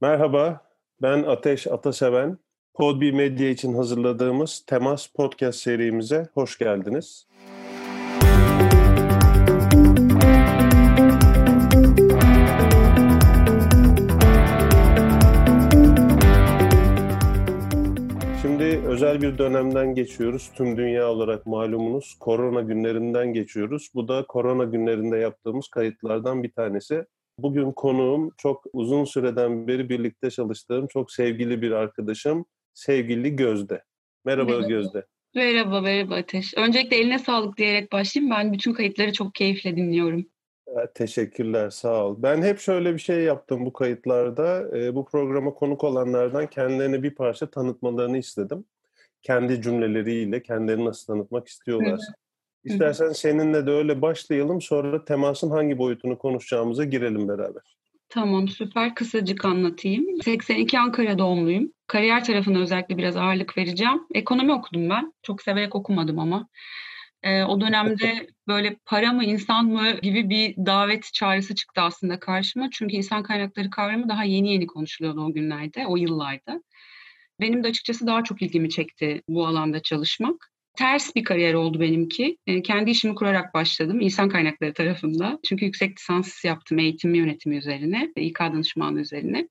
Merhaba, ben Ateş Ataseven. Podbi Medya için hazırladığımız Temas Podcast serimize hoş geldiniz. Şimdi özel bir dönemden geçiyoruz. Tüm dünya olarak malumunuz korona günlerinden geçiyoruz. Bu da korona günlerinde yaptığımız kayıtlardan bir tanesi. Bugün konuğum çok uzun süreden beri birlikte çalıştığım çok sevgili bir arkadaşım, sevgili Gözde. Merhaba, merhaba. Gözde. Merhaba, merhaba Ateş. Öncelikle eline sağlık diyerek başlayayım. Ben bütün kayıtları çok keyifle dinliyorum. Teşekkürler, sağ ol. Ben hep şöyle bir şey yaptım bu kayıtlarda. Bu programa konuk olanlardan kendilerini bir parça tanıtmalarını istedim. Kendi cümleleriyle kendilerini nasıl tanıtmak istiyorlar. İstersen seninle de öyle başlayalım. Sonra temasın hangi boyutunu konuşacağımıza girelim beraber. Tamam süper kısacık anlatayım. 82 Ankara doğumluyum. Kariyer tarafına özellikle biraz ağırlık vereceğim. Ekonomi okudum ben. Çok severek okumadım ama. Ee, o dönemde böyle para mı insan mı gibi bir davet çağrısı çıktı aslında karşıma. Çünkü insan kaynakları kavramı daha yeni yeni konuşuluyordu o günlerde, o yıllarda. Benim de açıkçası daha çok ilgimi çekti bu alanda çalışmak ters bir kariyer oldu benimki. E, kendi işimi kurarak başladım insan kaynakları tarafında. Çünkü yüksek lisans yaptım eğitim yönetimi üzerine, İK danışmanlığı üzerine.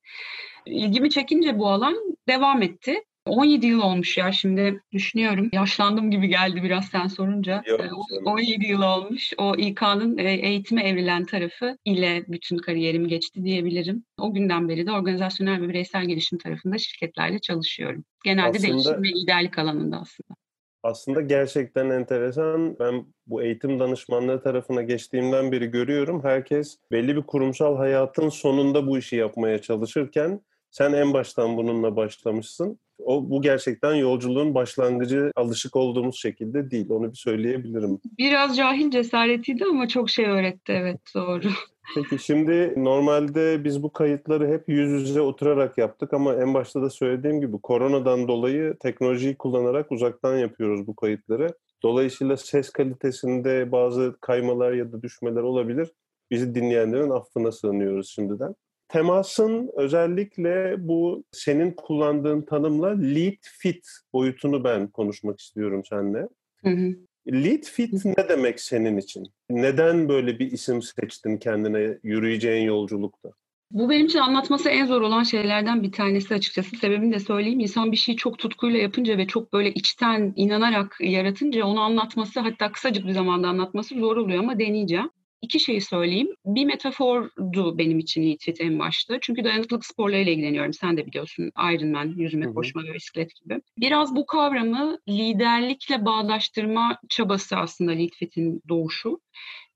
İlgimi çekince bu alan devam etti. 17 yıl olmuş ya şimdi düşünüyorum. Yaşlandım gibi geldi biraz sen sorunca. Yok, 17 yıl olmuş. O İK'nın e, eğitime evrilen tarafı ile bütün kariyerim geçti diyebilirim. O günden beri de organizasyonel ve bireysel gelişim tarafında şirketlerle çalışıyorum. Genelde aslında, değişim ve liderlik alanında aslında. Aslında gerçekten enteresan. Ben bu eğitim danışmanlığı tarafına geçtiğimden beri görüyorum. Herkes belli bir kurumsal hayatın sonunda bu işi yapmaya çalışırken sen en baştan bununla başlamışsın. O bu gerçekten yolculuğun başlangıcı alışık olduğumuz şekilde değil. Onu bir söyleyebilirim. Biraz cahil cesaretiydi ama çok şey öğretti evet doğru. Peki şimdi normalde biz bu kayıtları hep yüz yüze oturarak yaptık ama en başta da söylediğim gibi koronadan dolayı teknolojiyi kullanarak uzaktan yapıyoruz bu kayıtları. Dolayısıyla ses kalitesinde bazı kaymalar ya da düşmeler olabilir. Bizi dinleyenlerin affına sığınıyoruz şimdiden. Temasın özellikle bu senin kullandığın tanımla lead fit boyutunu ben konuşmak istiyorum seninle. Hı hı. Lead fit ne demek senin için? Neden böyle bir isim seçtin kendine yürüyeceğin yolculukta? Bu benim için anlatması en zor olan şeylerden bir tanesi açıkçası. Sebebini de söyleyeyim. İnsan bir şeyi çok tutkuyla yapınca ve çok böyle içten inanarak yaratınca onu anlatması hatta kısacık bir zamanda anlatması zor oluyor ama deneyeceğim. İki şeyi söyleyeyim. Bir metafordu benim için Lead Fit en başta. Çünkü dayanıklılık sporlarıyla ilgileniyorum. Sen de biliyorsun Ironman, yüzme, koşma ve bisiklet gibi. Biraz bu kavramı liderlikle bağdaştırma çabası aslında Fit'in doğuşu.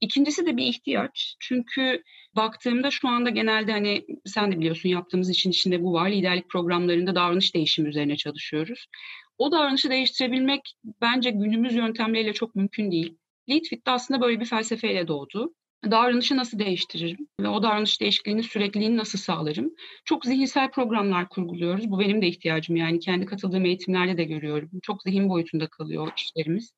İkincisi de bir ihtiyaç. Çünkü baktığımda şu anda genelde hani sen de biliyorsun yaptığımız için içinde bu var. Liderlik programlarında davranış değişimi üzerine çalışıyoruz. O davranışı değiştirebilmek bence günümüz yöntemleriyle çok mümkün değil. Lead Fit de aslında böyle bir felsefeyle doğdu davranışı nasıl değiştiririm ve o davranış değişikliğini sürekliliğini nasıl sağlarım? Çok zihinsel programlar kurguluyoruz. Bu benim de ihtiyacım yani kendi katıldığım eğitimlerde de görüyorum. Çok zihin boyutunda kalıyor işlerimiz.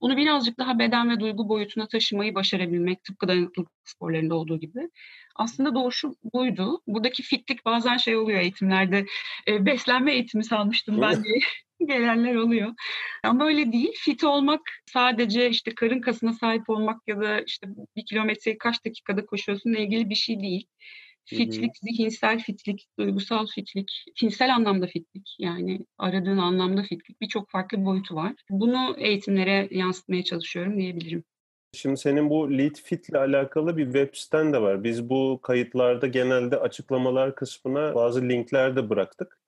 Bunu birazcık daha beden ve duygu boyutuna taşımayı başarabilmek tıpkı dayanıklılık sporlarında olduğu gibi. Aslında doğuşu buydu. Buradaki fitlik bazen şey oluyor eğitimlerde. E, beslenme eğitimi salmıştım ben diye gelenler oluyor. Ama öyle değil. Fit olmak sadece işte karın kasına sahip olmak ya da işte bir kilometreyi kaç dakikada koşuyorsunla ilgili bir şey değil. Fitlik, zihinsel fitlik, duygusal fitlik, cinsel anlamda fitlik yani aradığın anlamda fitlik birçok farklı boyutu var. Bunu eğitimlere yansıtmaya çalışıyorum diyebilirim. Şimdi senin bu Lead Fit ile alakalı bir web siten de var. Biz bu kayıtlarda genelde açıklamalar kısmına bazı linkler de bıraktık.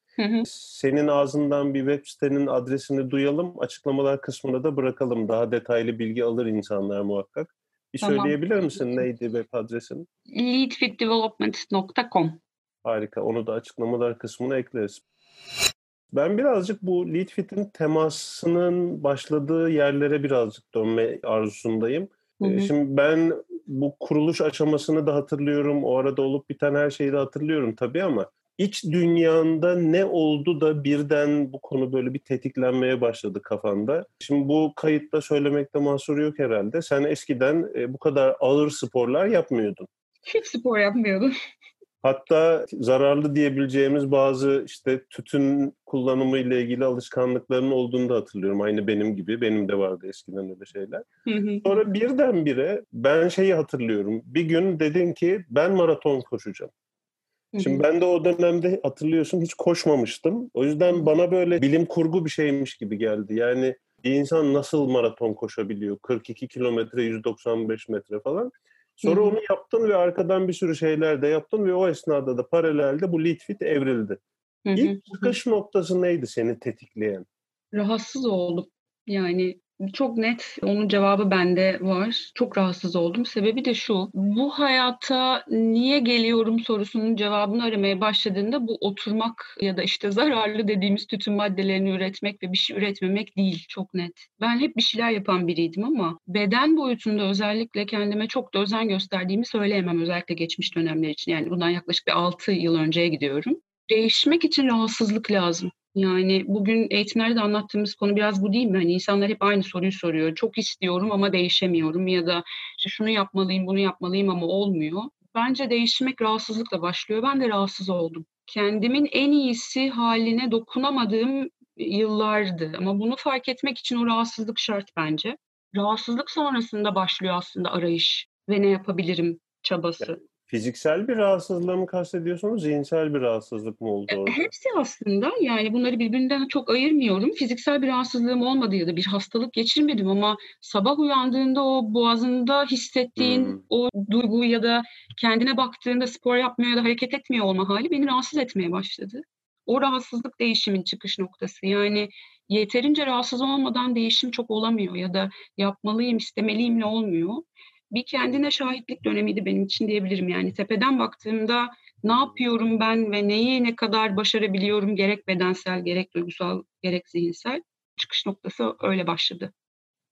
Senin ağzından bir web sitenin adresini duyalım. Açıklamalar kısmında da bırakalım. Daha detaylı bilgi alır insanlar muhakkak. Bir tamam. söyleyebilir misin neydi web adresin? leadfitdevelopment.com Harika. Onu da açıklamalar kısmına ekleriz. Ben birazcık bu Leadfit'in temasının başladığı yerlere birazcık dönme arzusundayım. Hı hı. Şimdi ben bu kuruluş aşamasını da hatırlıyorum. O arada olup biten her şeyi de hatırlıyorum tabii ama iç dünyanda ne oldu da birden bu konu böyle bir tetiklenmeye başladı kafanda. Şimdi bu kayıtta söylemekte mahsur yok herhalde. Sen eskiden e, bu kadar ağır sporlar yapmıyordun. Hiç spor yapmıyordum. Hatta zararlı diyebileceğimiz bazı işte tütün kullanımı ile ilgili alışkanlıkların olduğunu da hatırlıyorum. Aynı benim gibi. Benim de vardı eskiden öyle şeyler. Sonra birdenbire ben şeyi hatırlıyorum. Bir gün dedin ki ben maraton koşacağım. Şimdi ben de o dönemde hatırlıyorsun hiç koşmamıştım. O yüzden bana böyle bilim kurgu bir şeymiş gibi geldi. Yani bir insan nasıl maraton koşabiliyor? 42 kilometre, 195 metre falan. Sonra onu yaptın ve arkadan bir sürü şeyler de yaptın ve o esnada da paralelde bu Litfit evrildi. İlk çıkış noktası neydi seni tetikleyen? Rahatsız oldum. Yani çok net onun cevabı bende var. Çok rahatsız oldum. Sebebi de şu. Bu hayata niye geliyorum sorusunun cevabını aramaya başladığında bu oturmak ya da işte zararlı dediğimiz tütün maddelerini üretmek ve bir şey üretmemek değil. Çok net. Ben hep bir şeyler yapan biriydim ama beden boyutunda özellikle kendime çok da özen gösterdiğimi söyleyemem. Özellikle geçmiş dönemler için. Yani bundan yaklaşık bir 6 yıl önceye gidiyorum. Değişmek için rahatsızlık lazım. Yani bugün eğitimlerde de anlattığımız konu biraz bu değil mi? Hani insanlar hep aynı soruyu soruyor. Çok istiyorum ama değişemiyorum ya da işte şunu yapmalıyım, bunu yapmalıyım ama olmuyor. Bence değişmek rahatsızlıkla başlıyor. Ben de rahatsız oldum. Kendimin en iyisi haline dokunamadığım yıllardı. Ama bunu fark etmek için o rahatsızlık şart bence. Rahatsızlık sonrasında başlıyor aslında arayış ve ne yapabilirim çabası. Fiziksel bir rahatsızlığı mı kastediyorsunuz, zihinsel bir rahatsızlık mı oldu orada? Hepsi aslında yani bunları birbirinden çok ayırmıyorum. Fiziksel bir rahatsızlığım olmadı ya da bir hastalık geçirmedim ama sabah uyandığında o boğazında hissettiğin hmm. o duygu ya da kendine baktığında spor yapmıyor ya da hareket etmiyor olma hali beni rahatsız etmeye başladı. O rahatsızlık değişimin çıkış noktası. Yani yeterince rahatsız olmadan değişim çok olamıyor ya da yapmalıyım, istemeliyimle olmuyor bir kendine şahitlik dönemiydi benim için diyebilirim. Yani tepeden baktığımda ne yapıyorum ben ve neyi ne kadar başarabiliyorum gerek bedensel, gerek duygusal, gerek zihinsel çıkış noktası öyle başladı.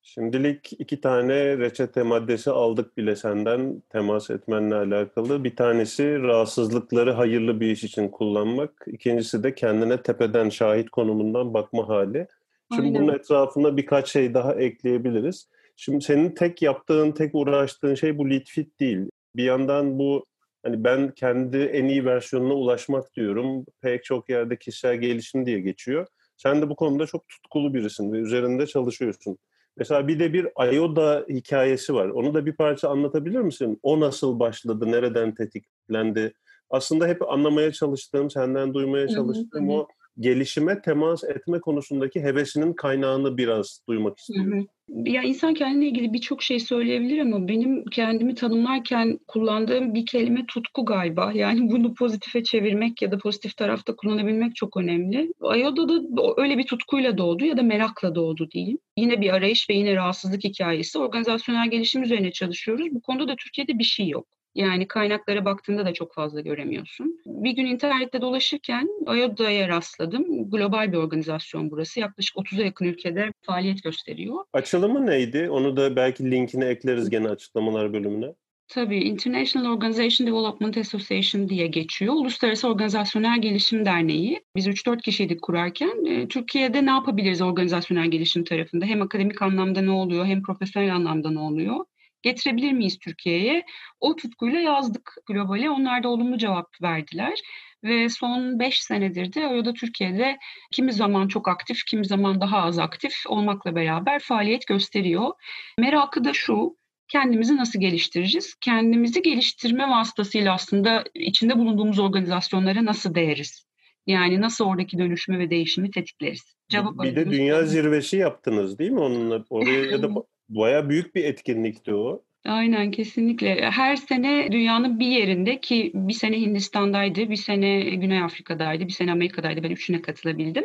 Şimdilik iki tane reçete maddesi aldık bile senden temas etmenle alakalı. Bir tanesi rahatsızlıkları hayırlı bir iş için kullanmak. İkincisi de kendine tepeden şahit konumundan bakma hali. Şimdi Aynen. bunun etrafında birkaç şey daha ekleyebiliriz. Şimdi senin tek yaptığın, tek uğraştığın şey bu lead fit değil. Bir yandan bu hani ben kendi en iyi versiyonuna ulaşmak diyorum. Pek çok yerde kişisel gelişim diye geçiyor. Sen de bu konuda çok tutkulu birisin ve üzerinde çalışıyorsun. Mesela bir de bir Ayoda hikayesi var. Onu da bir parça anlatabilir misin? O nasıl başladı, nereden tetiklendi? Aslında hep anlamaya çalıştığım, senden duymaya çalıştığım o gelişime temas etme konusundaki hevesinin kaynağını biraz duymak istiyorum. Ya insan kendine ilgili birçok şey söyleyebilir ama benim kendimi tanımlarken kullandığım bir kelime tutku galiba. Yani bunu pozitife çevirmek ya da pozitif tarafta kullanabilmek çok önemli. Ayoda da öyle bir tutkuyla doğdu ya da merakla doğdu diyeyim. Yine bir arayış ve yine rahatsızlık hikayesi. Organizasyonel gelişim üzerine çalışıyoruz. Bu konuda da Türkiye'de bir şey yok. Yani kaynaklara baktığında da çok fazla göremiyorsun. Bir gün internette dolaşırken IODA'ya rastladım. Global bir organizasyon burası. Yaklaşık 30'a yakın ülkede faaliyet gösteriyor. Açılımı neydi? Onu da belki linkini ekleriz gene açıklamalar bölümüne. Tabii International Organization Development Association diye geçiyor. Uluslararası Organizasyonel Gelişim Derneği. Biz 3-4 kişiydik kurarken. E, Türkiye'de ne yapabiliriz organizasyonel gelişim tarafında? Hem akademik anlamda ne oluyor hem profesyonel anlamda ne oluyor? Getirebilir miyiz Türkiye'ye? O tutkuyla yazdık globale. Onlar da olumlu cevap verdiler. Ve son 5 senedir de Ayoda Türkiye'de kimi zaman çok aktif, kimi zaman daha az aktif olmakla beraber faaliyet gösteriyor. Merakı da şu, kendimizi nasıl geliştireceğiz? Kendimizi geliştirme vasıtasıyla aslında içinde bulunduğumuz organizasyonlara nasıl değeriz? Yani nasıl oradaki dönüşümü ve değişimi tetikleriz? Cevap bir de dünya zirvesi yaptınız değil mi onunla? Oraya da Baya büyük bir etkinlikti o. Aynen kesinlikle. Her sene dünyanın bir yerinde ki bir sene Hindistan'daydı, bir sene Güney Afrika'daydı, bir sene Amerika'daydı. Ben üçüne katılabildim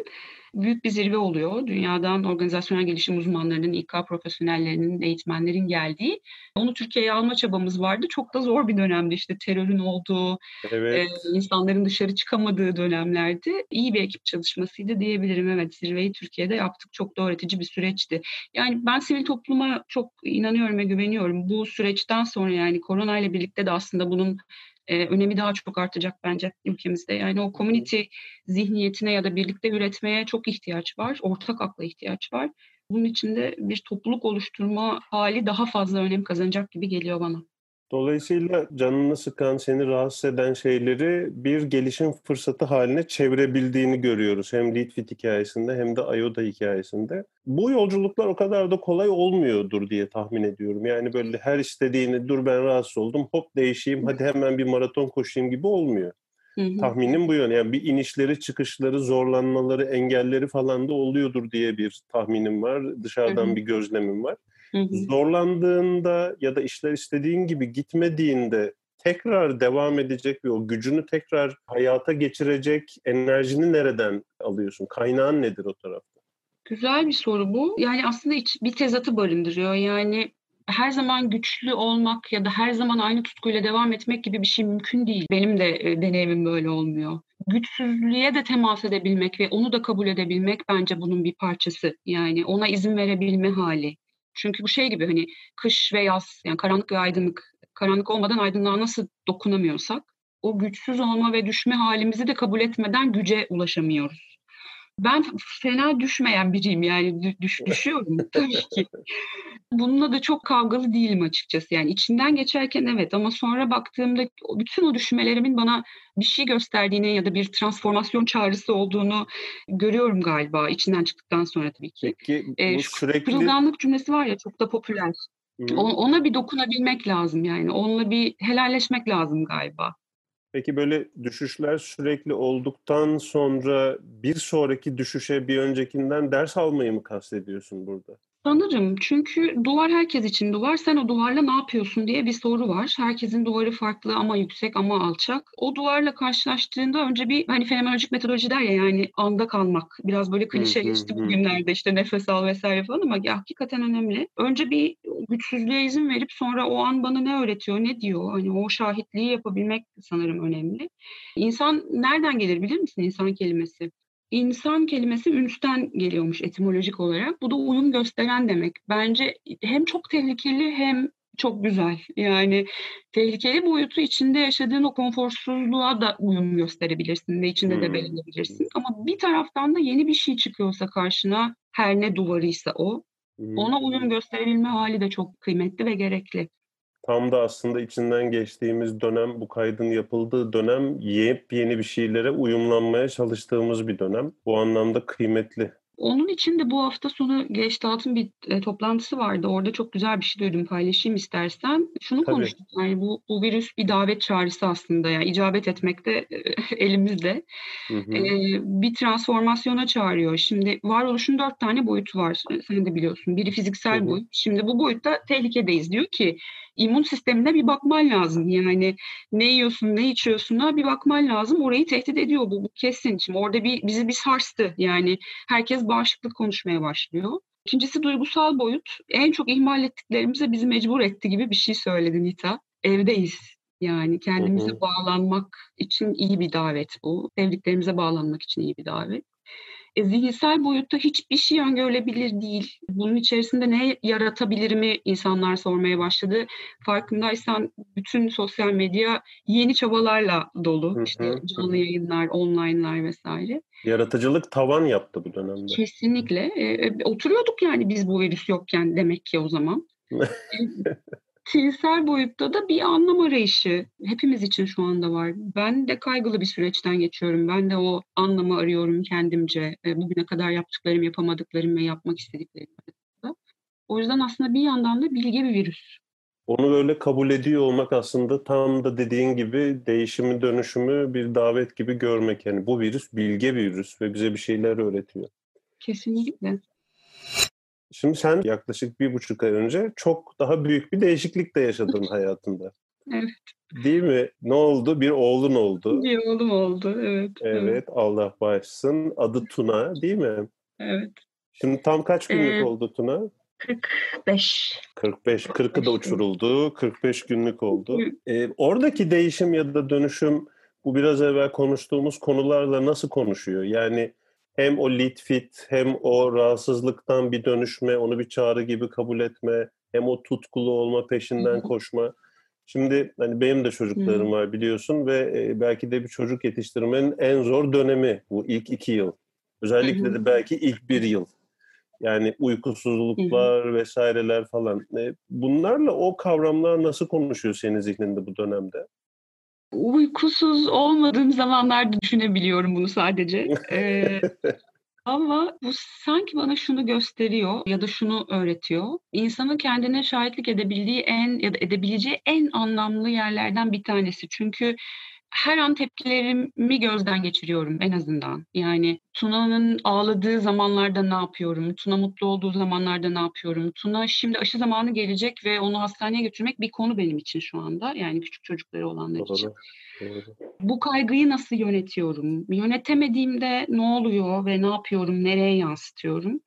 büyük bir zirve oluyor. Dünyadan organizasyonel gelişim uzmanlarının, İK profesyonellerinin, eğitmenlerin geldiği. Onu Türkiye'ye alma çabamız vardı. Çok da zor bir dönemdi işte terörün olduğu, evet. e, insanların dışarı çıkamadığı dönemlerdi. İyi bir ekip çalışmasıydı diyebilirim. Evet zirveyi Türkiye'de yaptık. Çok da öğretici bir süreçti. Yani ben sivil topluma çok inanıyorum ve güveniyorum. Bu süreçten sonra yani korona ile birlikte de aslında bunun e, önemi daha çok artacak bence ülkemizde. Yani o community zihniyetine ya da birlikte üretmeye çok ihtiyaç var. Ortak akla ihtiyaç var. Bunun için de bir topluluk oluşturma hali daha fazla önem kazanacak gibi geliyor bana. Dolayısıyla canını sıkan, seni rahatsız eden şeyleri bir gelişim fırsatı haline çevirebildiğini görüyoruz. Hem Leadfit hikayesinde hem de IODA hikayesinde. Bu yolculuklar o kadar da kolay olmuyordur diye tahmin ediyorum. Yani böyle her istediğini dur ben rahatsız oldum hop değişeyim hadi hemen bir maraton koşayım gibi olmuyor. Hı hı. Tahminim bu yönde. Yani bir inişleri, çıkışları, zorlanmaları, engelleri falan da oluyordur diye bir tahminim var. Dışarıdan hı hı. bir gözlemim var. Hı hı. Zorlandığında ya da işler istediğin gibi gitmediğinde tekrar devam edecek ve o gücünü tekrar hayata geçirecek enerjini nereden alıyorsun? Kaynağın nedir o tarafta? Güzel bir soru bu. Yani aslında bir tezatı barındırıyor. Yani her zaman güçlü olmak ya da her zaman aynı tutkuyla devam etmek gibi bir şey mümkün değil. Benim de e, deneyimim böyle olmuyor. Güçsüzlüğe de temas edebilmek ve onu da kabul edebilmek bence bunun bir parçası. Yani ona izin verebilme hali. Çünkü bu şey gibi hani kış ve yaz yani karanlık ve aydınlık karanlık olmadan aydınlığa nasıl dokunamıyorsak o güçsüz olma ve düşme halimizi de kabul etmeden güce ulaşamıyoruz. Ben fena düşmeyen biriyim yani düş, düşüyorum tabii ki. Bununla da çok kavgalı değilim açıkçası. Yani içinden geçerken evet ama sonra baktığımda bütün o düşmelerimin bana bir şey gösterdiğini ya da bir transformasyon çağrısı olduğunu görüyorum galiba içinden çıktıktan sonra tabii ki. Peki bu ee, sürekli... Kırılganlık cümlesi var ya çok da popüler. Hı. Ona bir dokunabilmek lazım yani. Onunla bir helalleşmek lazım galiba. Peki böyle düşüşler sürekli olduktan sonra bir sonraki düşüşe bir öncekinden ders almayı mı kastediyorsun burada? Sanırım çünkü duvar herkes için duvar. Sen o duvarla ne yapıyorsun diye bir soru var. Herkesin duvarı farklı ama yüksek ama alçak. O duvarla karşılaştığında önce bir hani fenomenolojik metodoloji der ya yani anda kalmak. Biraz böyle klişeleşti bugünlerde işte nefes al vesaire falan ama ya, hakikaten önemli. Önce bir güçsüzlüğe izin verip sonra o an bana ne öğretiyor, ne diyor? Hani o şahitliği yapabilmek sanırım önemli. İnsan nereden gelir bilir misin insan kelimesi? İnsan kelimesi ünsten geliyormuş etimolojik olarak. Bu da uyum gösteren demek. Bence hem çok tehlikeli hem çok güzel. Yani tehlikeli boyutu içinde yaşadığın o konforsuzluğa da uyum gösterebilirsin ve içinde hmm. de belirleyebilirsin. Ama bir taraftan da yeni bir şey çıkıyorsa karşına her ne duvarıysa o, hmm. ona uyum gösterebilme hali de çok kıymetli ve gerekli tam da aslında içinden geçtiğimiz dönem, bu kaydın yapıldığı dönem yepyeni bir şeylere uyumlanmaya çalıştığımız bir dönem. Bu anlamda kıymetli. Onun için de bu hafta sonu Geçtat'ın bir e, toplantısı vardı. Orada çok güzel bir şey duydum paylaşayım istersen. Şunu Tabii. konuştuk yani bu, bu virüs bir davet çağrısı aslında yani icabet etmek de e, elimizde. Hı hı. E, bir transformasyona çağırıyor. Şimdi varoluşun dört tane boyutu var. Sen de biliyorsun. Biri fiziksel hı hı. boyut. Şimdi bu boyutta tehlikedeyiz diyor ki immün sistemine bir bakman lazım. Yani ne yiyorsun, ne içiyorsun'a bir bakman lazım. Orayı tehdit ediyor bu, bu kesin. Şimdi orada bir bizi bir sarstı. Yani herkes bağışıklık konuşmaya başlıyor. İkincisi duygusal boyut. En çok ihmal ettiklerimize bizi mecbur etti gibi bir şey söyledi Nita. Evdeyiz. Yani kendimize hı hı. bağlanmak için iyi bir davet bu. Sevdiklerimize bağlanmak için iyi bir davet. E, zihinsel boyutta hiçbir şey öngörülebilir değil. Bunun içerisinde ne yaratabilirimi insanlar sormaya başladı. Farkındaysan bütün sosyal medya yeni çabalarla dolu. Hı hı. İşte canlı yayınlar, online'lar vesaire. Yaratıcılık tavan yaptı bu dönemde. Kesinlikle. E, e oturuyorduk yani biz bu virüs yokken demek ki o zaman. Tinsel boyutta da bir anlam arayışı hepimiz için şu anda var. Ben de kaygılı bir süreçten geçiyorum. Ben de o anlamı arıyorum kendimce. E, bugüne kadar yaptıklarım, yapamadıklarım ve yapmak istediklerim. O yüzden aslında bir yandan da bilge bir virüs. Onu böyle kabul ediyor olmak aslında tam da dediğin gibi değişimi, dönüşümü bir davet gibi görmek. Yani bu virüs bilge bir virüs ve bize bir şeyler öğretiyor. Kesinlikle. Şimdi sen yaklaşık bir buçuk ay önce çok daha büyük bir değişiklik de yaşadın hayatında. Evet. Değil mi? Ne oldu? Bir oğlun oldu. Bir oğlum oldu, evet. Evet, evet. Allah bağışlasın. Adı Tuna, değil mi? Evet. Şimdi tam kaç günlük ee, oldu Tuna? 45. 45. 40'ı da uçuruldu. 45 günlük oldu. Ee, oradaki değişim ya da dönüşüm bu biraz evvel konuştuğumuz konularla nasıl konuşuyor? Yani hem o lead fit hem o rahatsızlıktan bir dönüşme, onu bir çağrı gibi kabul etme, hem o tutkulu olma peşinden koşma. Şimdi hani benim de çocuklarım var biliyorsun ve e, belki de bir çocuk yetiştirmenin en zor dönemi bu ilk iki yıl. Özellikle de belki ilk bir yıl. Yani uykusuzluklar Hı-hı. vesaireler falan. E, bunlarla o kavramlar nasıl konuşuyor senin zihninde bu dönemde? Uykusuz olmadığım zamanlarda düşünebiliyorum bunu sadece. Ee, ama bu sanki bana şunu gösteriyor ya da şunu öğretiyor. İnsanın kendine şahitlik edebildiği en ya da edebileceği en anlamlı yerlerden bir tanesi. Çünkü her an tepkilerimi gözden geçiriyorum en azından. Yani Tuna'nın ağladığı zamanlarda ne yapıyorum? Tuna mutlu olduğu zamanlarda ne yapıyorum? Tuna şimdi aşı zamanı gelecek ve onu hastaneye götürmek bir konu benim için şu anda. Yani küçük çocukları olanlar Doğru. için. Doğru. Bu kaygıyı nasıl yönetiyorum? Yönetemediğimde ne oluyor ve ne yapıyorum? Nereye yansıtıyorum?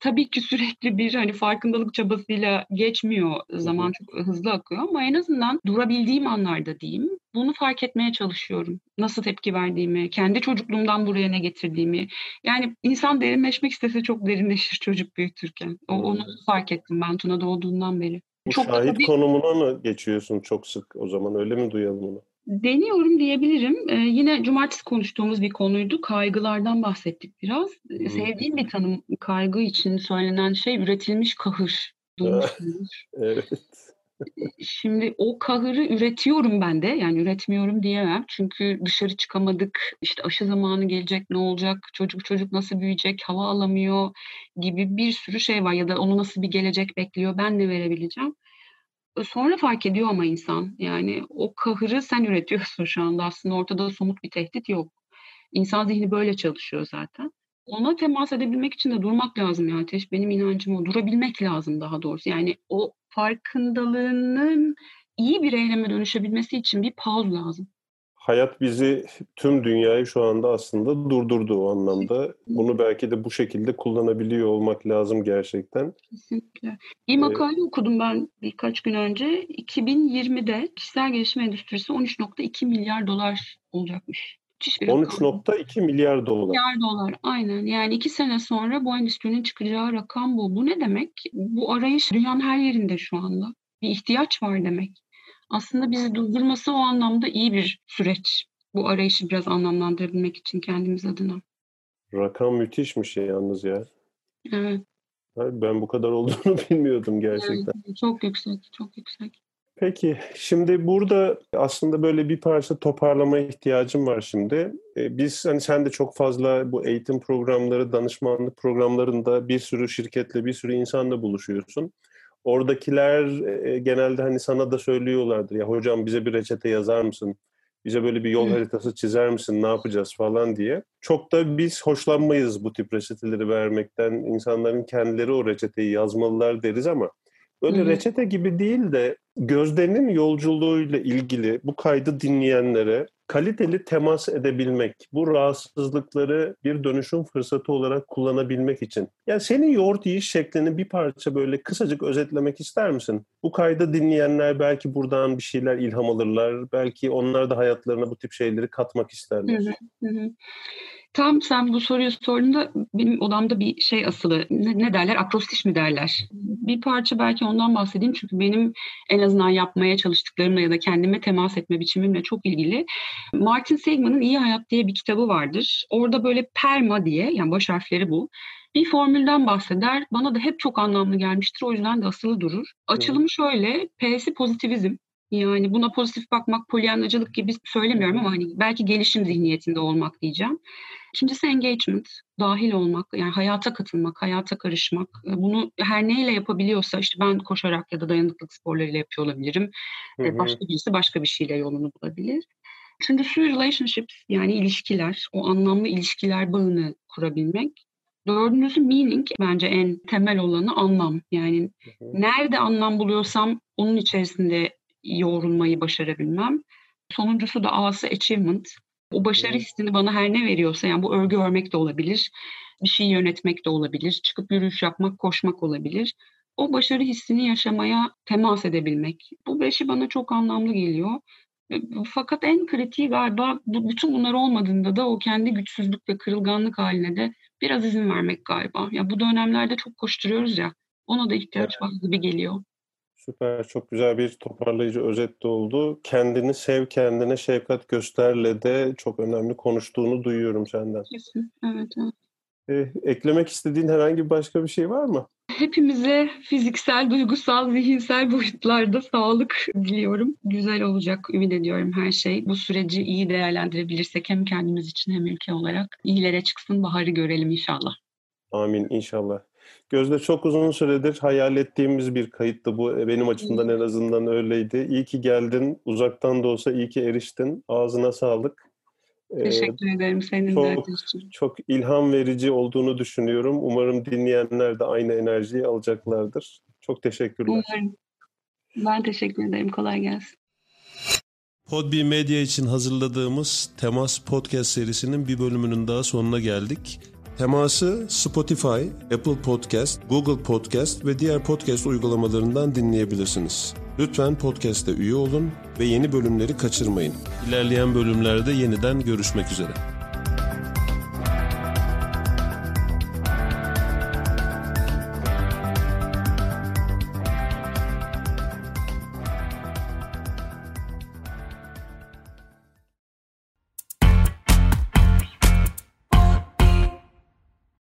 Tabii ki sürekli bir hani farkındalık çabasıyla geçmiyor. Zaman çok hızlı akıyor ama en azından durabildiğim anlarda diyeyim. Bunu fark etmeye çalışıyorum. Nasıl tepki verdiğimi, kendi çocukluğumdan buraya ne getirdiğimi. Yani insan derinleşmek istese çok derinleşir çocuk büyütürken. O, onu fark ettim ben Tuna doğduğundan beri. Bu çok şahit tabii... konumuna mı geçiyorsun çok sık o zaman öyle mi duyalım onu? Deniyorum diyebilirim. Ee, yine cumartesi konuştuğumuz bir konuydu. Kaygılardan bahsettik biraz. Hmm. Sevdiğim bir tanım kaygı için söylenen şey üretilmiş kahır. Evet. Şimdi o kahırı üretiyorum ben de. Yani üretmiyorum diyemem. Çünkü dışarı çıkamadık. İşte aşı zamanı gelecek ne olacak? Çocuk çocuk nasıl büyüyecek? Hava alamıyor gibi bir sürü şey var. Ya da onu nasıl bir gelecek bekliyor? Ben ne verebileceğim? Sonra fark ediyor ama insan. Yani o kahırı sen üretiyorsun şu anda. Aslında ortada somut bir tehdit yok. İnsan zihni böyle çalışıyor zaten. Ona temas edebilmek için de durmak lazım ya Ateş. Benim inancım o. Durabilmek lazım daha doğrusu. Yani o farkındalığının iyi bir eyleme dönüşebilmesi için bir pause lazım hayat bizi tüm dünyayı şu anda aslında durdurdu o anlamda. Bunu belki de bu şekilde kullanabiliyor olmak lazım gerçekten. Kesinlikle. Bir makale ee, okudum ben birkaç gün önce. 2020'de kişisel gelişim endüstrisi 13.2 milyar dolar olacakmış. 13.2 milyar dolar. Milyar dolar aynen. Yani iki sene sonra bu endüstrinin çıkacağı rakam bu. Bu ne demek? Bu arayış dünyanın her yerinde şu anda. Bir ihtiyaç var demek aslında bizi durdurması o anlamda iyi bir süreç. Bu arayışı biraz anlamlandırabilmek için kendimiz adına. Rakam müthişmiş ya yalnız ya. Evet. Ben bu kadar olduğunu bilmiyordum gerçekten. Evet, çok yüksek, çok yüksek. Peki, şimdi burada aslında böyle bir parça toparlama ihtiyacım var şimdi. Ee, biz hani sen de çok fazla bu eğitim programları, danışmanlık programlarında bir sürü şirketle, bir sürü insanla buluşuyorsun. Oradakiler e, genelde hani sana da söylüyorlardır ya hocam bize bir reçete yazar mısın? Bize böyle bir yol haritası çizer misin? Ne yapacağız falan diye. Çok da biz hoşlanmayız bu tip reçeteleri vermekten. İnsanların kendileri o reçeteyi yazmalılar deriz ama böyle Hı-hı. reçete gibi değil de Gözde'nin yolculuğuyla ilgili bu kaydı dinleyenlere kaliteli temas edebilmek, bu rahatsızlıkları bir dönüşüm fırsatı olarak kullanabilmek için. Yani senin yoğurt yiyiş şeklini bir parça böyle kısacık özetlemek ister misin? Bu kaydı dinleyenler belki buradan bir şeyler ilham alırlar. Belki onlar da hayatlarına bu tip şeyleri katmak isterler. Hı hı hı. Tam sen bu soruyu sorduğunda benim odamda bir şey asılı. Ne, ne derler? Akrostiş mi derler? Bir parça belki ondan bahsedeyim. Çünkü benim en azından yapmaya çalıştıklarımla ya da kendime temas etme biçimimle çok ilgili. Martin Seligman'ın İyi Hayat diye bir kitabı vardır. Orada böyle PERMA diye yani baş harfleri bu bir formülden bahseder. Bana da hep çok anlamlı gelmiştir. O yüzden de asılı durur. Açılımı şöyle. P'si pozitivizm. Yani buna pozitif bakmak, polyanlacılık gibi söylemiyorum ama hani belki gelişim zihniyetinde olmak diyeceğim. İkincisi engagement, dahil olmak, yani hayata katılmak, hayata karışmak. E, bunu her neyle yapabiliyorsa işte ben koşarak ya da dayanıklılık sporlarıyla yapıyor olabilirim. Hı e, hı. Başka birisi başka bir şeyle yolunu bulabilir. Üçüncüsü relationships yani ilişkiler, o anlamlı ilişkiler bağını kurabilmek. Dördüncüsü meaning bence en temel olanı anlam. Yani hı hı. nerede anlam buluyorsam onun içerisinde yoğrulmayı başarabilmem. Sonuncusu da A'sı achievement. O başarı hissini bana her ne veriyorsa yani bu örgü örmek de olabilir, bir şey yönetmek de olabilir, çıkıp yürüyüş yapmak, koşmak olabilir. O başarı hissini yaşamaya temas edebilmek. Bu beşi bana çok anlamlı geliyor. Fakat en kritiği galiba bütün bunlar olmadığında da o kendi güçsüzlük ve kırılganlık haline de biraz izin vermek galiba. Ya bu dönemlerde çok koşturuyoruz ya. Ona da ihtiyaç evet. var gibi geliyor. Süper, çok güzel bir toparlayıcı özet de oldu. Kendini sev, kendine şefkat gösterle de çok önemli konuştuğunu duyuyorum senden. Kesin, evet, evet. E, eklemek istediğin herhangi başka bir şey var mı? Hepimize fiziksel, duygusal, zihinsel boyutlarda sağlık diliyorum. Güzel olacak, ümit ediyorum her şey. Bu süreci iyi değerlendirebilirsek hem kendimiz için hem ülke olarak iyilere çıksın, baharı görelim inşallah. Amin inşallah. Gözde çok uzun süredir hayal ettiğimiz bir kayıttı bu. E, benim açımdan en azından öyleydi. İyi ki geldin. Uzaktan da olsa iyi ki eriştin. Ağzına sağlık. Ee, Teşekkür ee, ederim senin çok, de Çok ilham verici olduğunu düşünüyorum. Umarım dinleyenler de aynı enerjiyi alacaklardır. Çok teşekkürler. Umarım. Ben teşekkür ederim. Kolay gelsin. Podbi Medya için hazırladığımız Temas Podcast serisinin bir bölümünün daha sonuna geldik. Teması Spotify, Apple Podcast, Google Podcast ve diğer podcast uygulamalarından dinleyebilirsiniz. Lütfen podcast'te üye olun ve yeni bölümleri kaçırmayın. İlerleyen bölümlerde yeniden görüşmek üzere.